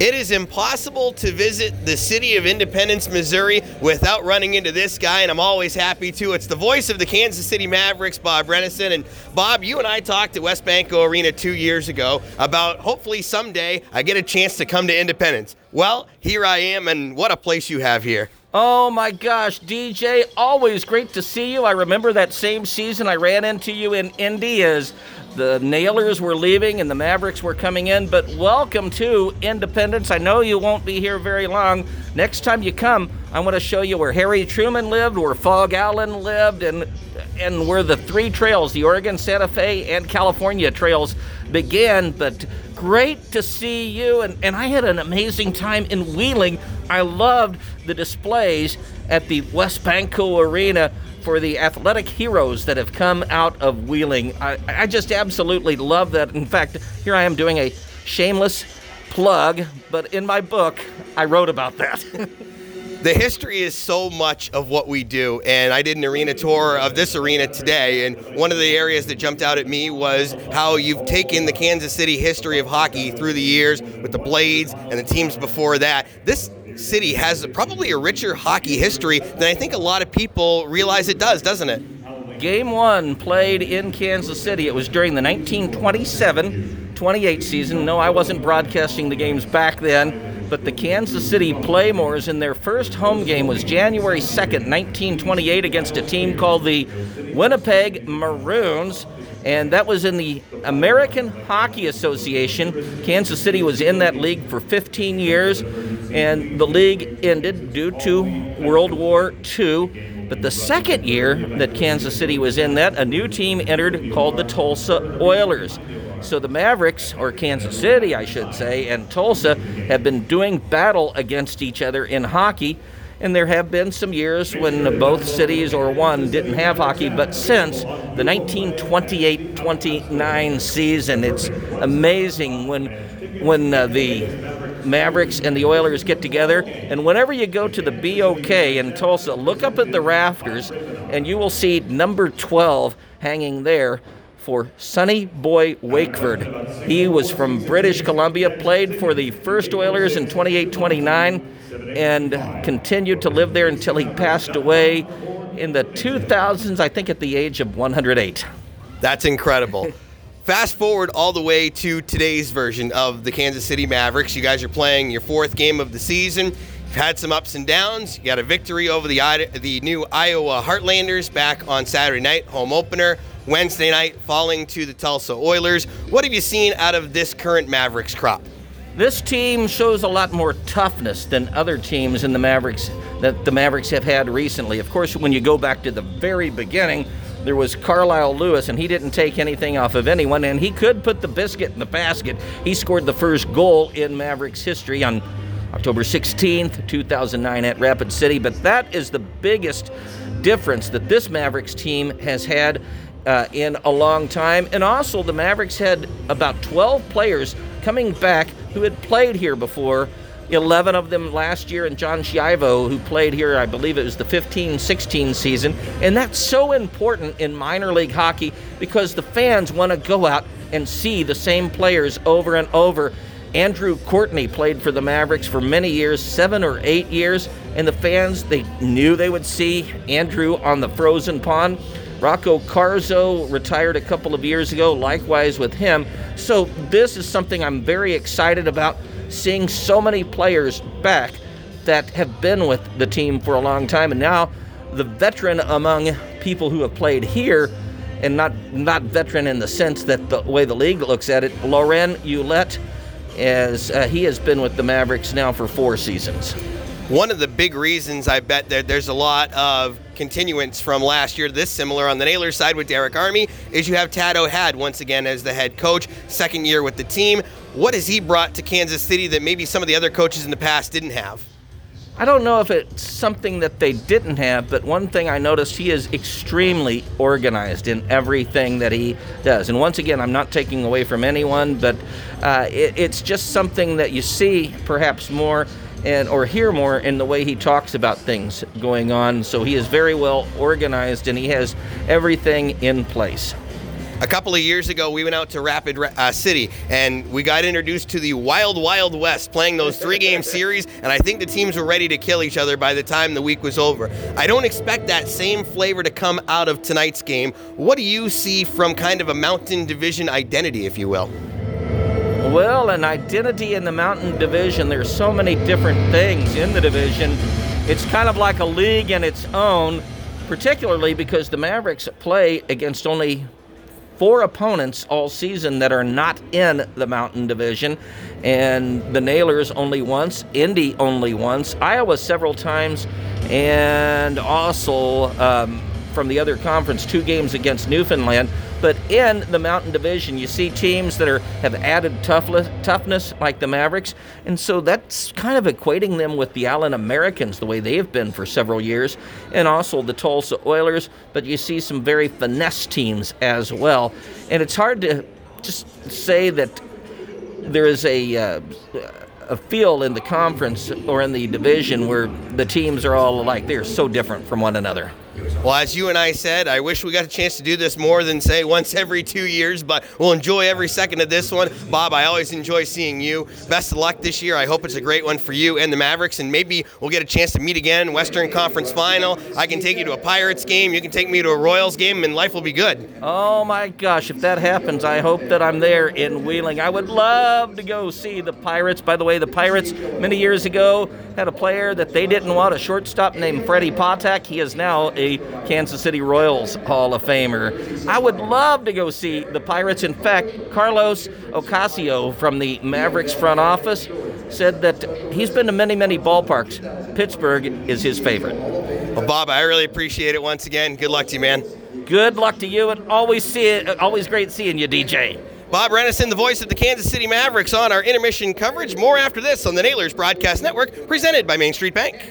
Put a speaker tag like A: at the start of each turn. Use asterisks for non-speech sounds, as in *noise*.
A: It is impossible to visit the city of Independence, Missouri without running into this guy, and I'm always happy to. It's the voice of the Kansas City Mavericks, Bob Renison. And Bob, you and I talked at WesBanco Arena two years ago about hopefully someday I get a chance to come to Independence. Well, here I am, and what a place you have here.
B: Oh my gosh, DJ, always great to see you. I remember that same season I ran into you in Indy as the Nailers were leaving and the Mavericks were coming in. But welcome to Independence. I know you won't be here very long. Next time you come, I want to show you where Harry Truman lived, where Phog Allen lived, and and where the three trails, the Oregon, Santa Fe, and California trails began. But great to see you. And, and I had an amazing time in Wheeling. I loved the displays at the WesBanco Arena for the athletic heroes that have come out of Wheeling. I, I just absolutely love that. In fact, here I am doing a shameless plug, but in my book, I wrote about that. *laughs*
A: the history is so much of what we do and i did an arena tour of this arena today and one of the areas that jumped out at me was how you've taken the kansas city history of hockey through the years with the blades and the teams before that. This city has probably a richer hockey history than i think a lot of people realize it does doesn't it?
B: Game one played in kansas city. It was during the 1927 28 season. No i wasn't broadcasting the games back then but the Kansas City Pla-Mors in their first home game was January 2nd, 1928, against a team called the Winnipeg Maroons. And that was in the American Hockey Association. Kansas City was in that league for 15 years, and the league ended due to World War II. But the second year that Kansas City was in that, a new team entered called the Tulsa Oilers. So the Mavericks, or Kansas City, I should say, and Tulsa have been doing battle against each other in hockey. And there have been some years when both cities or one didn't have hockey, but since the 1928 29 season, it's amazing when, when uh, the Mavericks and the Oilers get together. And whenever you go to the BOK in Tulsa, look up at the rafters and you will see number 12 hanging there for Sonny Boy Wakeford. He was from British Columbia, played for the first Oilers in 28 29, and continued to live there until he passed away in the 2000s, I think at the age of 108.
A: That's incredible. *laughs* Fast forward all the way to today's version of the Kansas City Mavericks. You guys are playing your fourth game of the season. You've had some ups and downs. You got a victory over the the new Iowa Heartlanders back on Saturday night, home opener. Wednesday night, falling to the Tulsa Oilers. What have you seen out of this current Mavericks crop?
B: This team shows a lot more toughness than other teams in the Mavericks that the Mavericks have had recently. Of course, when you go back to the very beginning, there was Carlisle Lewis, and he didn't take anything off of anyone, and he could put the biscuit in the basket. He scored the first goal in Mavericks history on October 16th, 2009, at Rapid City. But that is the biggest difference that this Mavericks team has had uh, in a long time. And also, the Mavericks had about 12 players coming back who had played here before. 11 of them last year, and John Schiavo, who played here, I believe it was the 15 16 season. And that's so important in minor league hockey because the fans want to go out and see the same players over and over. Andrew Courtney played for the Mavericks for many years, seven or eight years, and the fans, they knew they would see Andrew on the frozen pond. Rocco Carzo retired a couple of years ago, likewise with him. So, this is something I'm very excited about seeing so many players back that have been with the team for a long time. And now, the veteran among people who have played here, and not, not veteran in the sense that the way the league looks at it, Loren Ouellette, as uh, he has been with the Mavericks now for four seasons.
A: One of the big reasons I bet there's a lot of continuance from last year, this similar on the Nailers side with Derek Army, is you have Tad O'Had once again as the head coach, second year with the team. What has he brought to Kansas City that maybe some of the other coaches in the past didn't have?
B: I don't know if it's something that they didn't have, but one thing I noticed he is extremely organized in everything that he does. And once again, I'm not taking away from anyone, but uh, it, it's just something that you see perhaps more and or hear more in the way he talks about things going on. So he is very well organized and he has everything in place.
A: A couple of years ago, we went out to Rapid uh, City and we got introduced to the Wild Wild West, playing those three-game series. And I think the teams were ready to kill each other by the time the week was over. I don't expect that same flavor to come out of tonight's game. What do you see from kind of a Mountain Division identity, if you will?
B: Well, an identity in the Mountain Division. There's so many different things in the division. It's kind of like a league in its own, particularly because the Mavericks play against only four opponents all season that are not in the Mountain Division, and the Nailers only once, Indy only once, Iowa several times, and also um, from the other conference, two games against Newfoundland. But in the Mountain Division, you see teams that are have added toughness, toughness like the Mavericks, and so that's kind of equating them with the Allen Americans, the way they have been for several years, and also the Tulsa Oilers. But you see some very finesse teams as well, and it's hard to just say that there is a uh, a feel in the conference or in the division where the teams are all alike. they're so different from one another.
A: Well, as you and I said, I wish we got a chance to do this more than, say, once every two years, but we'll enjoy every second of this one. Bob, I always enjoy seeing you. Best of luck this year. I hope it's a great one for you and the Mavericks, and maybe we'll get a chance to meet again, Western Conference Final. I can take you to a Pirates game, you can take me to a Royals game, and life will be good.
B: Oh, my gosh. If that happens, I hope that I'm there in Wheeling. I would love to go see the Pirates. By the way, the Pirates, many years ago, had a player that they didn't want, a shortstop named Freddie Patek. He is now a Kansas City Royals Hall of Famer. I would love to go see the Pirates. In fact, Carlos Ocasio from the Mavericks front office said that he's been to many, many ballparks. Pittsburgh is his favorite.
A: Well, Bob, I really appreciate it once again. Good luck to you, man.
B: Good luck to you, and always see it. Always great seeing you, DJ.
A: Bob Rennison, the voice of the Kansas City Mavericks, on our intermission coverage. More after this on the Nailers Broadcast Network, presented by Main Street Bank.